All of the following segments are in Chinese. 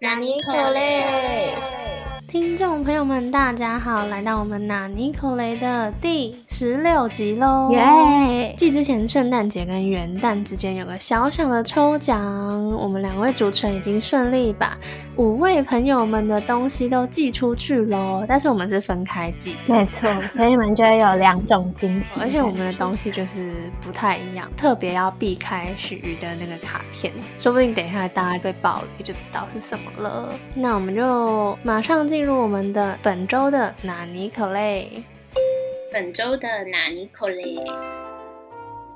纳尼可雷，听众朋友们，大家好，来到我们纳尼可雷的第十六集喽！耶！继之前圣诞节跟元旦之间有个小小的抽奖，我们两位主持人已经顺利把五位朋友们的东西都寄出去喽。但是我们是分开寄的，没错，所以你们就会有两种惊喜。而且我们的东西就是不太一样，特别要避开许瑜的那个卡片，说不定等一下大家被爆了，就知道是什么了。那我们就马上进入我们的本周的纳尼可雷。本周的纳尼可雷，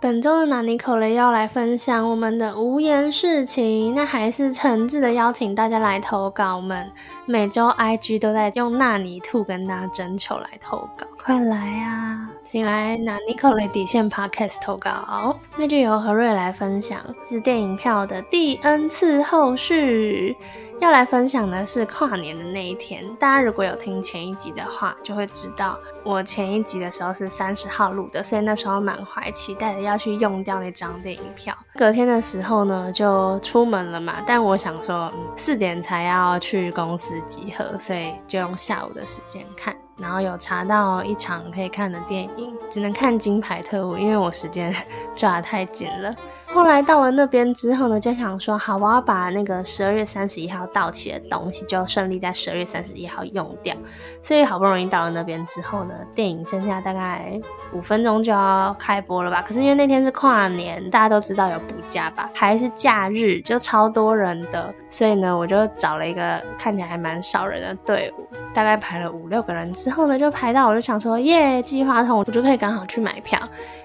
本周的纳尼口雷要来分享我们的无言事情，那还是诚挚的邀请大家来投稿。我们每周 IG 都在用纳尼兔跟大家征求来投稿，快来啊！请来纳尼口雷底线 Podcast 投稿，那就由何瑞来分享是电影票的第 N 次后续。要来分享的是跨年的那一天，大家如果有听前一集的话，就会知道我前一集的时候是三十号录的，所以那时候满怀期待的要去用掉那张电影票。隔天的时候呢，就出门了嘛，但我想说，四点才要去公司集合，所以就用下午的时间看。然后有查到一场可以看的电影，只能看《金牌特务》，因为我时间 抓得太紧了。后来到了那边之后呢，就想说好，我要把那个十二月三十一号到期的东西，就顺利在十二月三十一号用掉。所以好不容易到了那边之后呢，电影剩下大概五分钟就要开播了吧？可是因为那天是跨年，大家都知道有补假吧，还是假日，就超多人的，所以呢，我就找了一个看起来还蛮少人的队伍，大概排了五六个人之后呢，就排到，我就想说耶，计划通，我就可以刚好去买票。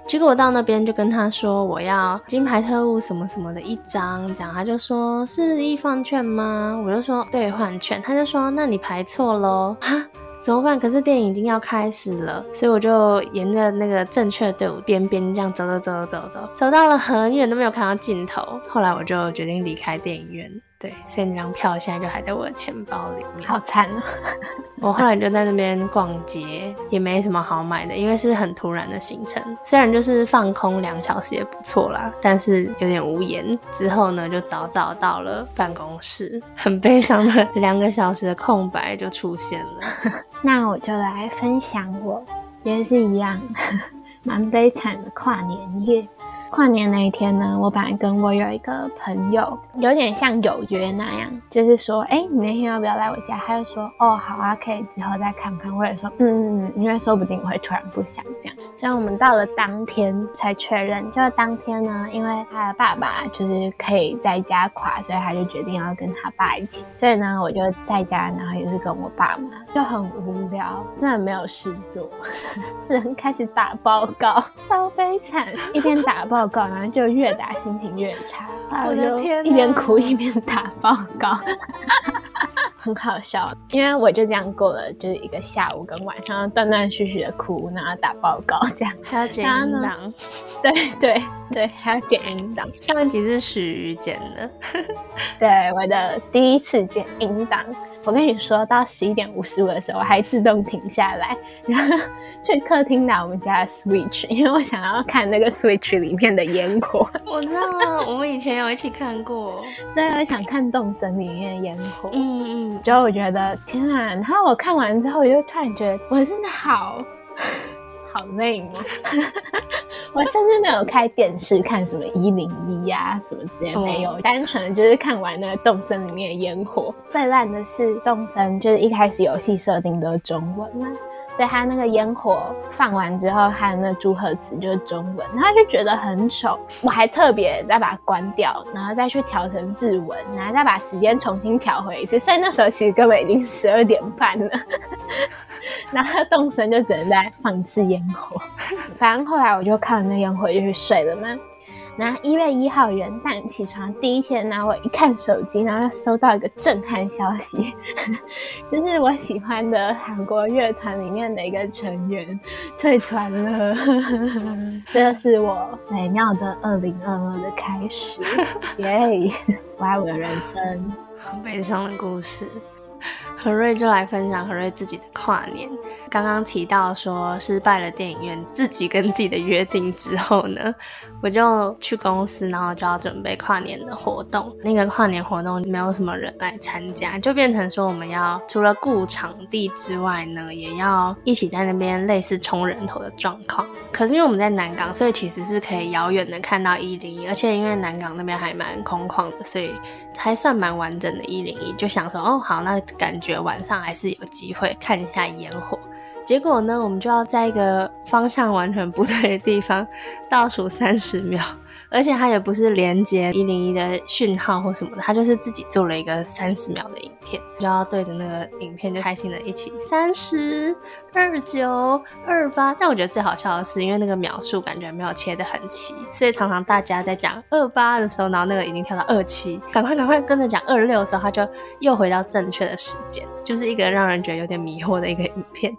结果我到那边就跟他说我要金牌特务什么什么的一张，这样他就说是易放券吗？我就说兑换券，他就说那你排错喽，哈，怎么办？可是电影已经要开始了，所以我就沿着那个正确的队伍边边这样走走走走走，走到了很远都没有看到尽头。后来我就决定离开电影院。对，所以那张票现在就还在我的钱包里面。好惨啊！我后来就在那边逛街，也没什么好买的，因为是很突然的行程。虽然就是放空两小时也不错啦，但是有点无言。之后呢，就早早到了办公室，很悲伤的两个小时的空白就出现了。那我就来分享我，也是一样，蛮悲惨的跨年夜。跨年那一天呢，我本来跟我有一个朋友，有点像有约那样，就是说，哎，你那天要不要来我家？他就说，哦，好啊，可以之后再看看。我也说，嗯嗯嗯，因为说不定我会突然不想这样。所以我们到了当天才确认，就是当天呢，因为他的爸爸就是可以在家跨，所以他就决定要跟他爸一起。所以呢，我就在家，然后也是跟我爸妈，就很无聊，真的没有事做，只能开始打报告，超悲惨，一边打报。报告，然后就越打心情越差，我的天，一边哭一边打报告，很好笑。因为我就这样过了，就是一个下午跟晚上断断续续的哭，然后打报告这样，还要剪音档，对对对，还要剪音档。上面几是许瑜剪的，对，我的第一次剪音档。我跟你说到十一点五十五的时候，我还自动停下来，然后 去客厅拿我们家的 Switch，因为我想要看那个 Switch 里面的烟火。我知道，我们以前有一起看过。对，我想看动森里面的烟火。嗯嗯。之后我觉得天啊，然后我看完之后，我就突然觉得我真的好。好累吗？我甚至没有开电视看什么一零一呀，什么之类没有，单纯的就是看完那个动森里面的烟火。最烂的是动森，就是一开始游戏设定都是中文嘛，所以他那个烟火放完之后，他的那祝贺词就是中文，然后就觉得很丑。我还特别再把它关掉，然后再去调成日文，然后再把时间重新调回一次。所以那时候其实根本已经十二点半了。然后动身就只能在放一次烟火，反正后来我就看了那烟火就去睡了嘛。然后一月一号元旦起床第一天呢，我一看手机，然后收到一个震撼消息，就是我喜欢的韩国乐团里面的一个成员退团了。这是我美妙的二零二二的开始，耶！我爱我的人生，好悲伤的故事。何瑞就来分享何瑞自己的跨年。刚刚提到说失败了电影院自己跟自己的约定之后呢，我就去公司，然后就要准备跨年的活动。那个跨年活动没有什么人来参加，就变成说我们要除了顾场地之外呢，也要一起在那边类似冲人头的状况。可是因为我们在南港，所以其实是可以遥远的看到一零一，而且因为南港那边还蛮空旷的，所以还算蛮完整的。一零一就想说，哦，好，那感觉晚上还是有机会看一下烟火。结果呢，我们就要在一个方向完全不对的地方倒数三十秒，而且它也不是连接一零一的讯号或什么的，它就是自己做了一个三十秒的影片，就要对着那个影片就开心的一起三十二九二八。但我觉得最好笑的是，因为那个秒数感觉没有切得很齐，所以常常大家在讲二八的时候，然后那个已经跳到二七，赶快赶快跟着讲二六的时候，它就又回到正确的时间，就是一个让人觉得有点迷惑的一个影片。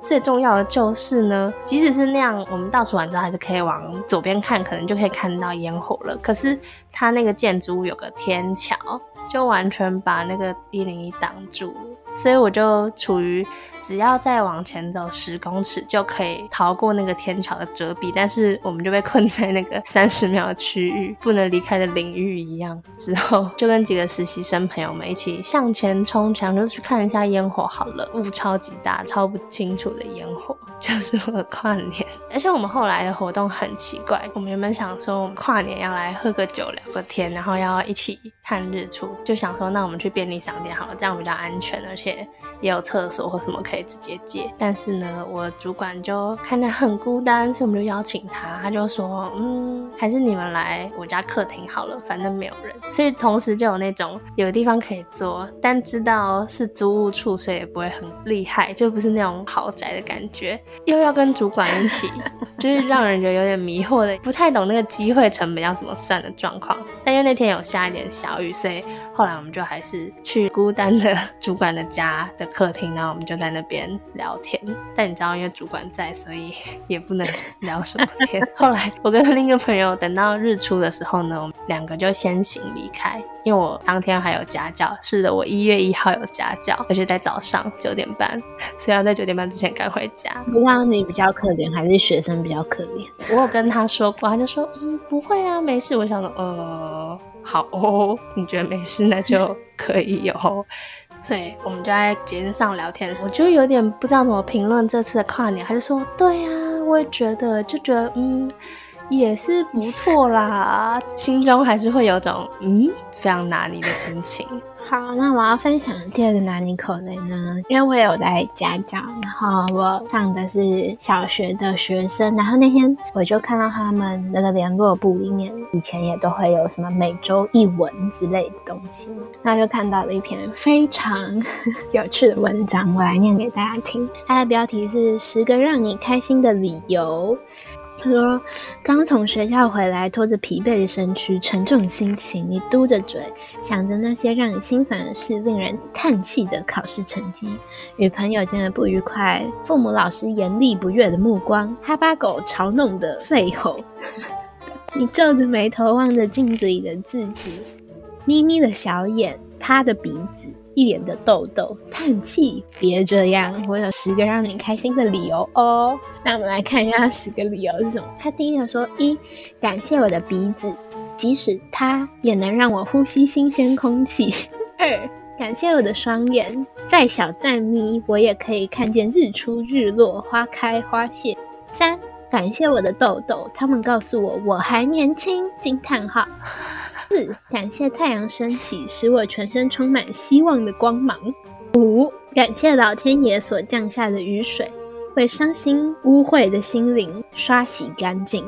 最重要的就是呢，即使是那样，我们倒数完之后还是可以往左边看，可能就可以看到烟火了。可是它那个建筑物有个天桥，就完全把那个一零一挡住了。所以我就处于只要再往前走十公尺就可以逃过那个天桥的遮蔽，但是我们就被困在那个三十秒的区域不能离开的领域一样。之后就跟几个实习生朋友们一起向前冲，想就去看一下烟火好了。雾超级大，超不清楚的烟火，就是为了跨年。而且我们后来的活动很奇怪，我们原本想说我们跨年要来喝个酒聊个天，然后要一起看日出，就想说那我们去便利商店好了，这样比较安全，而且。Yeah. 也有厕所或什么可以直接借，但是呢，我主管就看着很孤单，所以我们就邀请他，他就说，嗯，还是你们来我家客厅好了，反正没有人。所以同时就有那种有地方可以坐，但知道是租屋处，所以也不会很厉害，就不是那种豪宅的感觉。又要跟主管一起，就是让人觉得有点迷惑的，不太懂那个机会成本要怎么算的状况。但因为那天有下一点小雨，所以后来我们就还是去孤单的 主管的家的客厅，然后我们就在那边聊天。但你知道，因为主管在，所以 也不能聊什么天。后来我跟另一个朋友等到日出的时候呢，我们两个就先行离开，因为我当天还有家教。是的，我一月一号有家教，而且在早上九点半，所以要在九点半之前赶回家。不知道你比较可怜，还是学生比较可怜？我有跟他说过，他就说嗯不会啊，没事。我想说呃好哦，你觉得没事那就可以有。所以我们就在节日上聊天，我就有点不知道怎么评论这次的跨年。他就说对呀，我也觉得，就觉得嗯也是不错啦，心中还是会有种嗯非常拿捏的心情。好，那我要分享第二个拿尼口雷呢，因为我也有在家教，然后我上的是小学的学生，然后那天我就看到他们那个联络簿里面，以前也都会有什么每周一文之类的东西，那就看到了一篇非常有趣的文章，我来念给大家听，它的标题是十个让你开心的理由。他说：“刚从学校回来，拖着疲惫的身躯，沉重心情，你嘟着嘴，想着那些让你心烦的事，令人叹气的考试成绩，与朋友间的不愉快，父母老师严厉不悦的目光，哈巴狗嘲弄的吠吼。你皱着眉头望着镜子里的自己，眯眯的小眼，塌的鼻子。”一脸的痘痘，叹气，别这样。我有十个让你开心的理由哦。那我们来看一下十个理由是什么。他第一个说：一，感谢我的鼻子，即使它也能让我呼吸新鲜空气。二，感谢我的双眼，再小再眯，我也可以看见日出日落，花开花谢。三，感谢我的痘痘，他们告诉我我还年轻。惊叹号。四，感谢太阳升起，使我全身充满希望的光芒。五，感谢老天爷所降下的雨水，为伤心污秽的心灵刷洗干净。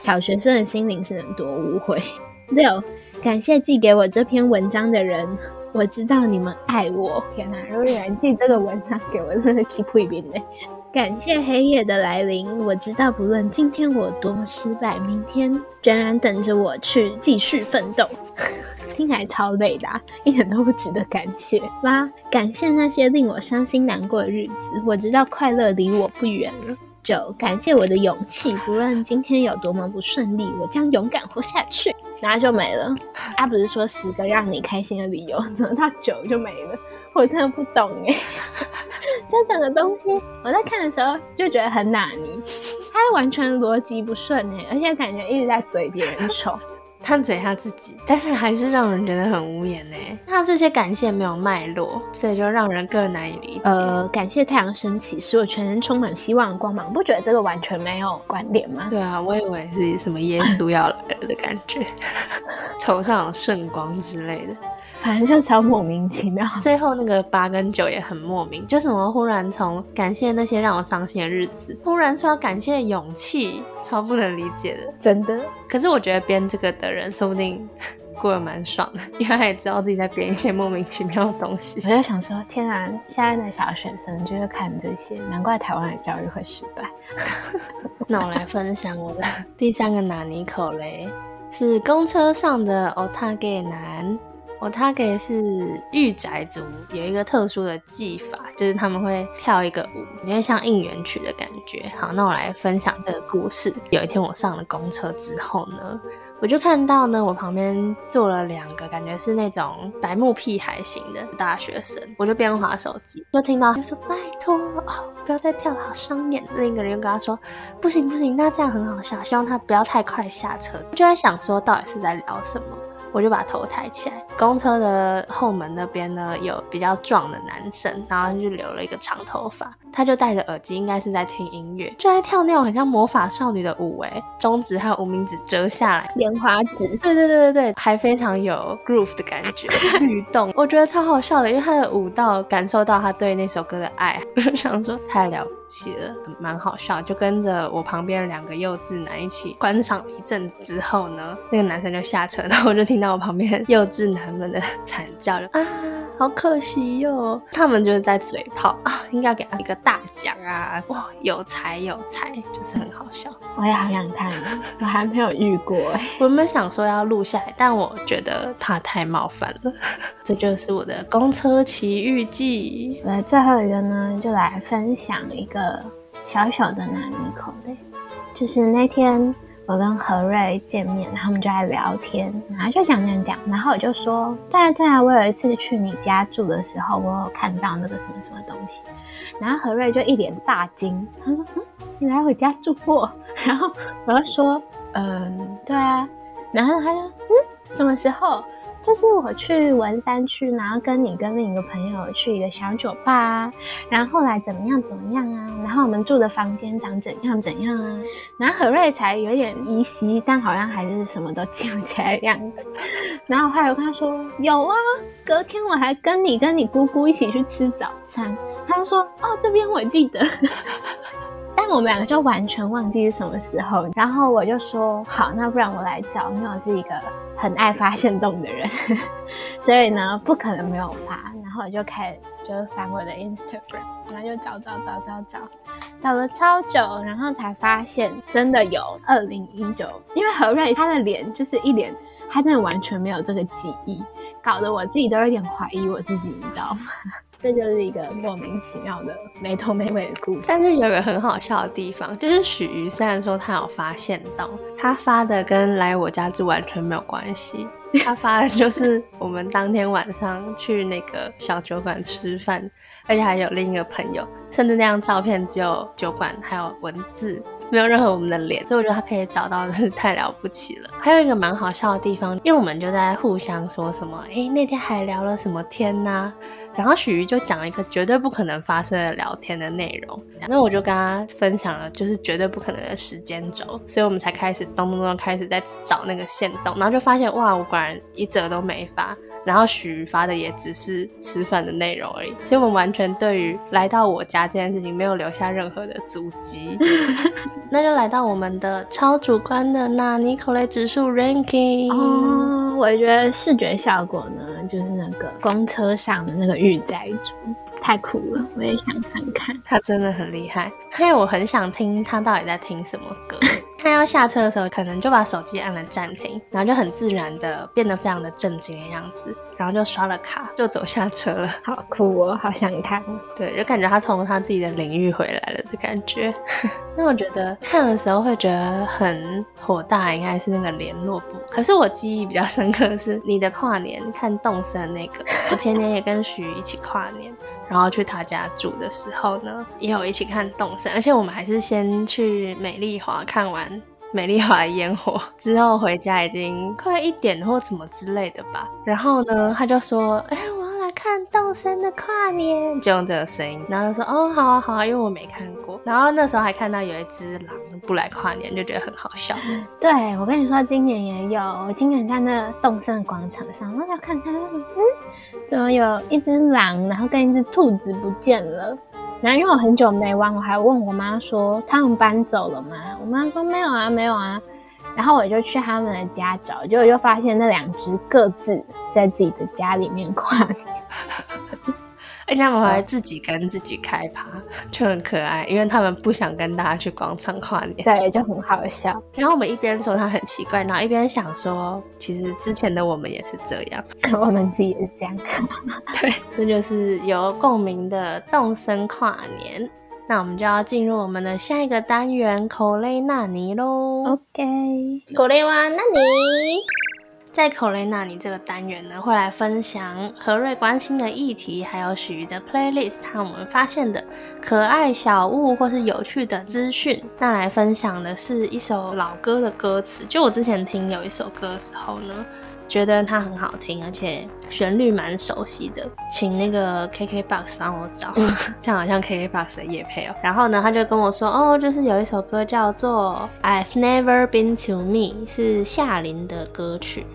小学生的心灵是能多污秽？六，感谢寄给我这篇文章的人，我知道你们爱我。天哪，如果有人寄这个文章给我，真的 keep 一边嘞。感谢黑夜的来临，我知道不论今天我多么失败，明天仍然等着我去继续奋斗。听起来超累的，一点都不值得感谢。八，感谢那些令我伤心难过的日子，我知道快乐离我不远了。九，感谢我的勇气，不论今天有多么不顺利，我将勇敢活下去。然后就没了。他不是说十个让你开心的理由，怎么到九就没了？我真的不懂哎。就整个东西我在看的时候就觉得很纳尼，他完全逻辑不顺哎，而且感觉一直在嘴别人丑。他嘴他自己，但是还是让人觉得很无言呢。他这些感谢没有脉络，所以就让人更难以理解。呃，感谢太阳升起，使我全身充满希望的光芒，不觉得这个完全没有关联吗？对啊，我以为是什么耶稣要来了的感觉，头上有圣光之类的。反正就超莫名其妙。最后那个八跟九也很莫名，就怎么忽然从感谢那些让我伤心的日子，忽然说要感谢勇气，超不能理解的，真的。可是我觉得编这个的人说不定 过得蛮爽的，因为他也知道自己在编一些莫名其妙的东西。我就想说，天啊，现在的小学生就是看这些，难怪台湾的教育会失败。那我来分享我的 第三个拿尼口雷，是公车上的 o t a g e 男。我他给是御宅族，有一个特殊的技法，就是他们会跳一个舞，有点像应援曲的感觉。好，那我来分享这个故事。有一天我上了公车之后呢，我就看到呢，我旁边坐了两个感觉是那种白目屁孩型的大学生，我就边划手机，就听到他说：“拜托哦，不要再跳了，好伤眼。”另一个人又跟他说：“不行不行，那这样很好笑，希望他不要太快下车。”就在想说，到底是在聊什么？我就把头抬起来，公车的后门那边呢，有比较壮的男生，然后就留了一个长头发，他就戴着耳机，应该是在听音乐，就在跳那种很像魔法少女的舞，哎，中指还有无名指折下来，莲花指，对对对对对，还非常有 groove 的感觉，律动，我觉得超好笑的，因为他的舞蹈感受到他对那首歌的爱，我就想说太了起了，蛮好笑，就跟着我旁边两个幼稚男一起观赏一阵子之后呢，那个男生就下车，然后我就听。到我旁边 幼稚男们的惨叫，啊，好可惜哟！他们就是在嘴炮啊，应该给他一个大奖啊！哇，有才有才，就是很好笑。我也好想看，我还没有遇过哎。我们想说要录下来，但我觉得怕太冒犯了。这就是我的公车奇遇记。来，最后一个呢，就来分享一个小小的男女口类，就是那天。我跟何瑞见面，他们就在聊天，然后就讲讲讲，然后我就说，对啊对啊，我有一次去你家住的时候，我有看到那个什么什么东西，然后何瑞就一脸大惊，他说，嗯，你来我家住过？然后我就说，嗯，对啊，然后他说，嗯，什么时候？就是我去文山区，然后跟你跟另一个朋友去一个小酒吧，然后后来怎么样怎么样啊？然后我们住的房间长怎样怎样啊？然后何瑞才有点依稀，但好像还是什么都记不起来的样子。然后后来我跟他说有啊，隔天我还跟你跟你姑姑一起去吃早餐。他就说哦，这边我记得。但我们两个就完全忘记是什么时候，然后我就说好，那不然我来找，因为我是一个很爱发现洞的人，所以呢不可能没有发。然后我就开始就是翻我的 Instagram，然后就找找找找找，找了超久，然后才发现真的有二零一九。因为何瑞他的脸就是一脸，他真的完全没有这个记忆，搞得我自己都有点怀疑我自己，你知道吗？这就是一个莫名其妙的没头没尾的故事，但是有个很好笑的地方，就是许瑜虽然说他有发现到，他发的跟来我家住完全没有关系，他发的就是我们当天晚上去那个小酒馆吃饭，而且还有另一个朋友，甚至那张照片只有酒馆还有文字，没有任何我们的脸，所以我觉得他可以找到的是太了不起了。还有一个蛮好笑的地方，因为我们就在互相说什么，哎，那天还聊了什么天呐？然后许瑜就讲了一个绝对不可能发生的聊天的内容，那我就跟他分享了，就是绝对不可能的时间轴，所以我们才开始咚咚咚开始在找那个线洞，然后就发现哇，我果然一则都没发，然后许瑜发的也只是吃饭的内容而已，所以我们完全对于来到我家这件事情没有留下任何的足迹。那就来到我们的超主观的那尼可雷指数 ranking 哦，我觉得视觉效果呢。就是那个公车上的那个御宅族，太酷了，我也想看看。他真的很厉害，因为我很想听他到底在听什么歌。他要下车的时候，可能就把手机按了暂停，然后就很自然的变得非常的震惊的样子，然后就刷了卡，就走下车了。好酷哦，好想看。对，就感觉他从他自己的领域回来了的感觉。那我觉得看的时候会觉得很火大，应该是那个联络部。可是我记忆比较深刻的是你的跨年看动森那个，我前年也跟徐一起跨年。然后去他家住的时候呢，也有一起看动森，而且我们还是先去美丽华看完美丽华的烟火，之后回家已经快一点或什么之类的吧。然后呢，他就说：“哎，我要来看动森的跨年。”就用这个声音，然后就说：“哦，好啊，好啊，因为我没看过。”然后那时候还看到有一只狼不来跨年，就觉得很好笑。对，我跟你说，今年也有，我今年在那动森广场上，我要看看，嗯，怎么有一只狼，然后跟一只兔子不见了。然后因为我很久没玩，我还问我妈说他们搬走了吗？我妈说没有啊，没有啊。然后我就去他们的家找，结果就发现那两只各自在自己的家里面跨年。而且他们还自己跟自己开趴，就很可爱，因为他们不想跟大家去广场跨年，对，就很好笑。然后我们一边说他很奇怪，然后一边想说，其实之前的我们也是这样，我们自己也是这样。对，这就是有共鸣的动森跨年。那我们就要进入我们的下一个单元口雷纳尼喽。OK，口雷哇纳尼。在口雷那里这个单元呢，会来分享何瑞关心的议题，还有许的 playlist 和我们发现的可爱小物或是有趣的资讯。那来分享的是一首老歌的歌词，就我之前听有一首歌的时候呢，觉得它很好听，而且旋律蛮熟悉的，请那个 KKBOX 帮我找，这样好像 KKBOX 的夜配哦。然后呢，他就跟我说，哦，就是有一首歌叫做 I've Never Been to Me，是夏琳的歌曲。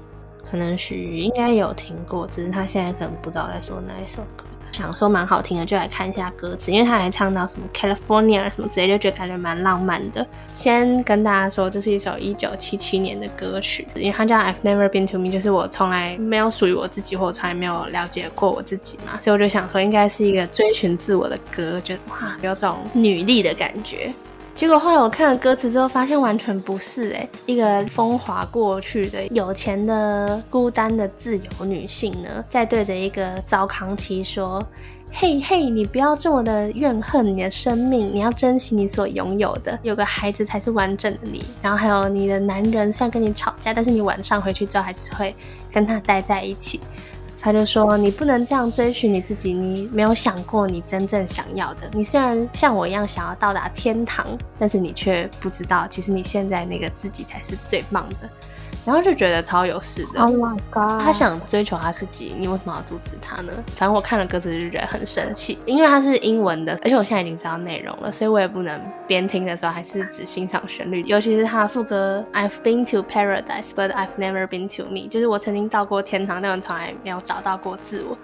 可能许应该有听过，只是他现在可能不知道在说哪一首歌。想说蛮好听的，就来看一下歌词，因为他还唱到什么 California 什么之类，就觉得感觉蛮浪漫的。先跟大家说，这是一首一九七七年的歌曲，因为它叫 I've Never Been to Me，就是我从来没有属于我自己，或我从来没有了解过我自己嘛，所以我就想说，应该是一个追寻自我的歌，觉得哇，有种女力的感觉。结果后来我看了歌词之后，发现完全不是哎，一个风华过去的有钱的孤单的自由女性呢，在对着一个糟糠妻说：“嘿嘿，你不要这么的怨恨你的生命，你要珍惜你所拥有的，有个孩子才是完整的你。然后还有你的男人，虽然跟你吵架，但是你晚上回去之后还是会跟他待在一起。”他就说：“你不能这样追寻你自己，你没有想过你真正想要的。你虽然像我一样想要到达天堂，但是你却不知道，其实你现在那个自己才是最棒的。”然后就觉得超有事的。Oh my god！他想追求他自己，你为什么要阻止他呢？反正我看了歌词就觉得很生气，因为它是英文的，而且我现在已经知道内容了，所以我也不能边听的时候还是只欣赏旋律。尤其是他的副歌，I've been to paradise, but I've never been to me，就是我曾经到过天堂，但我从来没有找到过自我。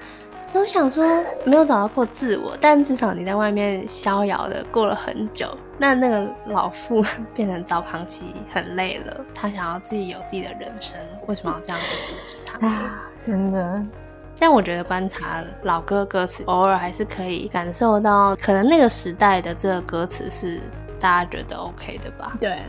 我想说，没有找到过自我，但至少你在外面逍遥的过了很久。那那个老妇 变成糟糠妻，很累了，她想要自己有自己的人生，为什么要这样子阻止她？啊，真的。但我觉得观察老歌歌词，偶尔还是可以感受到，可能那个时代的这个歌词是大家觉得 OK 的吧？对，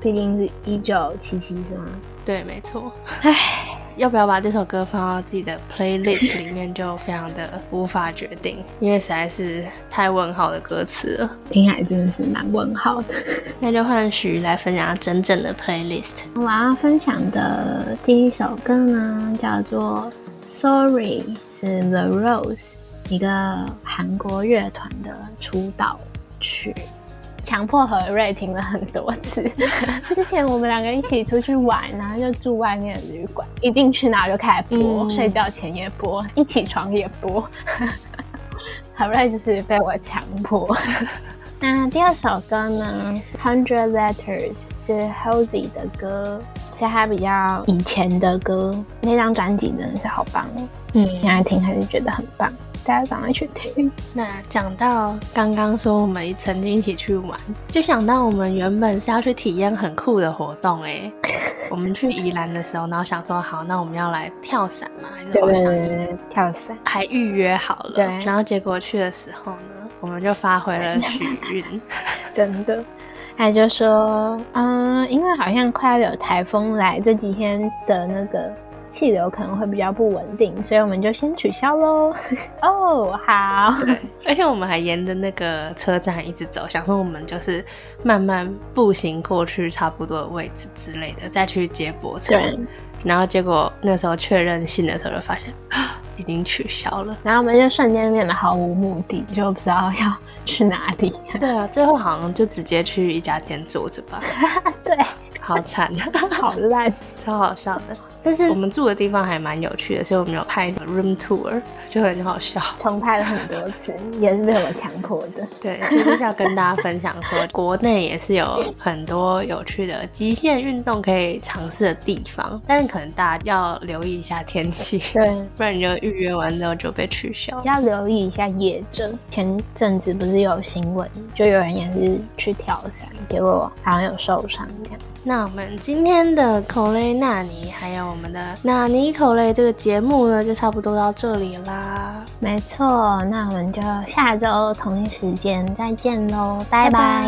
毕竟是一九七七，是吗？对，没错。唉。要不要把这首歌放到自己的 playlist 里面，就非常的无法决定，因为实在是太问号的歌词了，听起来真的是蛮问号的。那就换许来分享真正的 playlist。我要分享的第一首歌呢，叫做《Sorry》，是 The Rose，一个韩国乐团的出道曲。强迫何瑞听了很多次。之前我们两个一起出去玩，然后就住外面的旅馆，一进去哪就开始播，睡觉前也播，一起床也播。何瑞就是被我强迫。那第二首歌呢《Hundred Letters》，是 Halsey 的歌，是他比较以前的歌。那张专辑真的是好棒哦，嗯，现在听还是觉得很棒。大家赶快去听。那讲到刚刚说我们曾经一起去玩，就想到我们原本是要去体验很酷的活动哎。我们去宜兰的时候，然后想说好，那我们要来跳伞嘛，还是滑翔跳伞，还预约好了。对。然后结果去的时候呢，我们就发挥了许愿，真的。他就说，嗯，因为好像快要有台风来，这几天的那个。气流可能会比较不稳定，所以我们就先取消喽。哦，好。而且我们还沿着那个车站一直走，想说我们就是慢慢步行过去差不多的位置之类的，再去接驳车。然后结果那时候确认信的时候，就发现已经取消了。然后我们就瞬间变得毫无目的，就不知道要去哪里。对啊，最后好像就直接去一家店坐着吧。对，好惨，好烂，超好笑的。但是我们住的地方还蛮有趣的，所以我们有拍 room tour，就很好笑。重拍了很多次，也是被我强迫的。对，所以就是要跟大家分享说，国内也是有很多有趣的极限运动可以尝试的地方，但是可能大家要留意一下天气，对，不然你就预约完之后就被取消。要留意一下野症。前阵子不是有新闻，就有人也是去跳伞，结果好像有受伤这样。那我们今天的口雷纳尼，还有我们的纳尼口类这个节目呢，就差不多到这里啦。没错，那我们就下周同一时间再见喽，拜拜。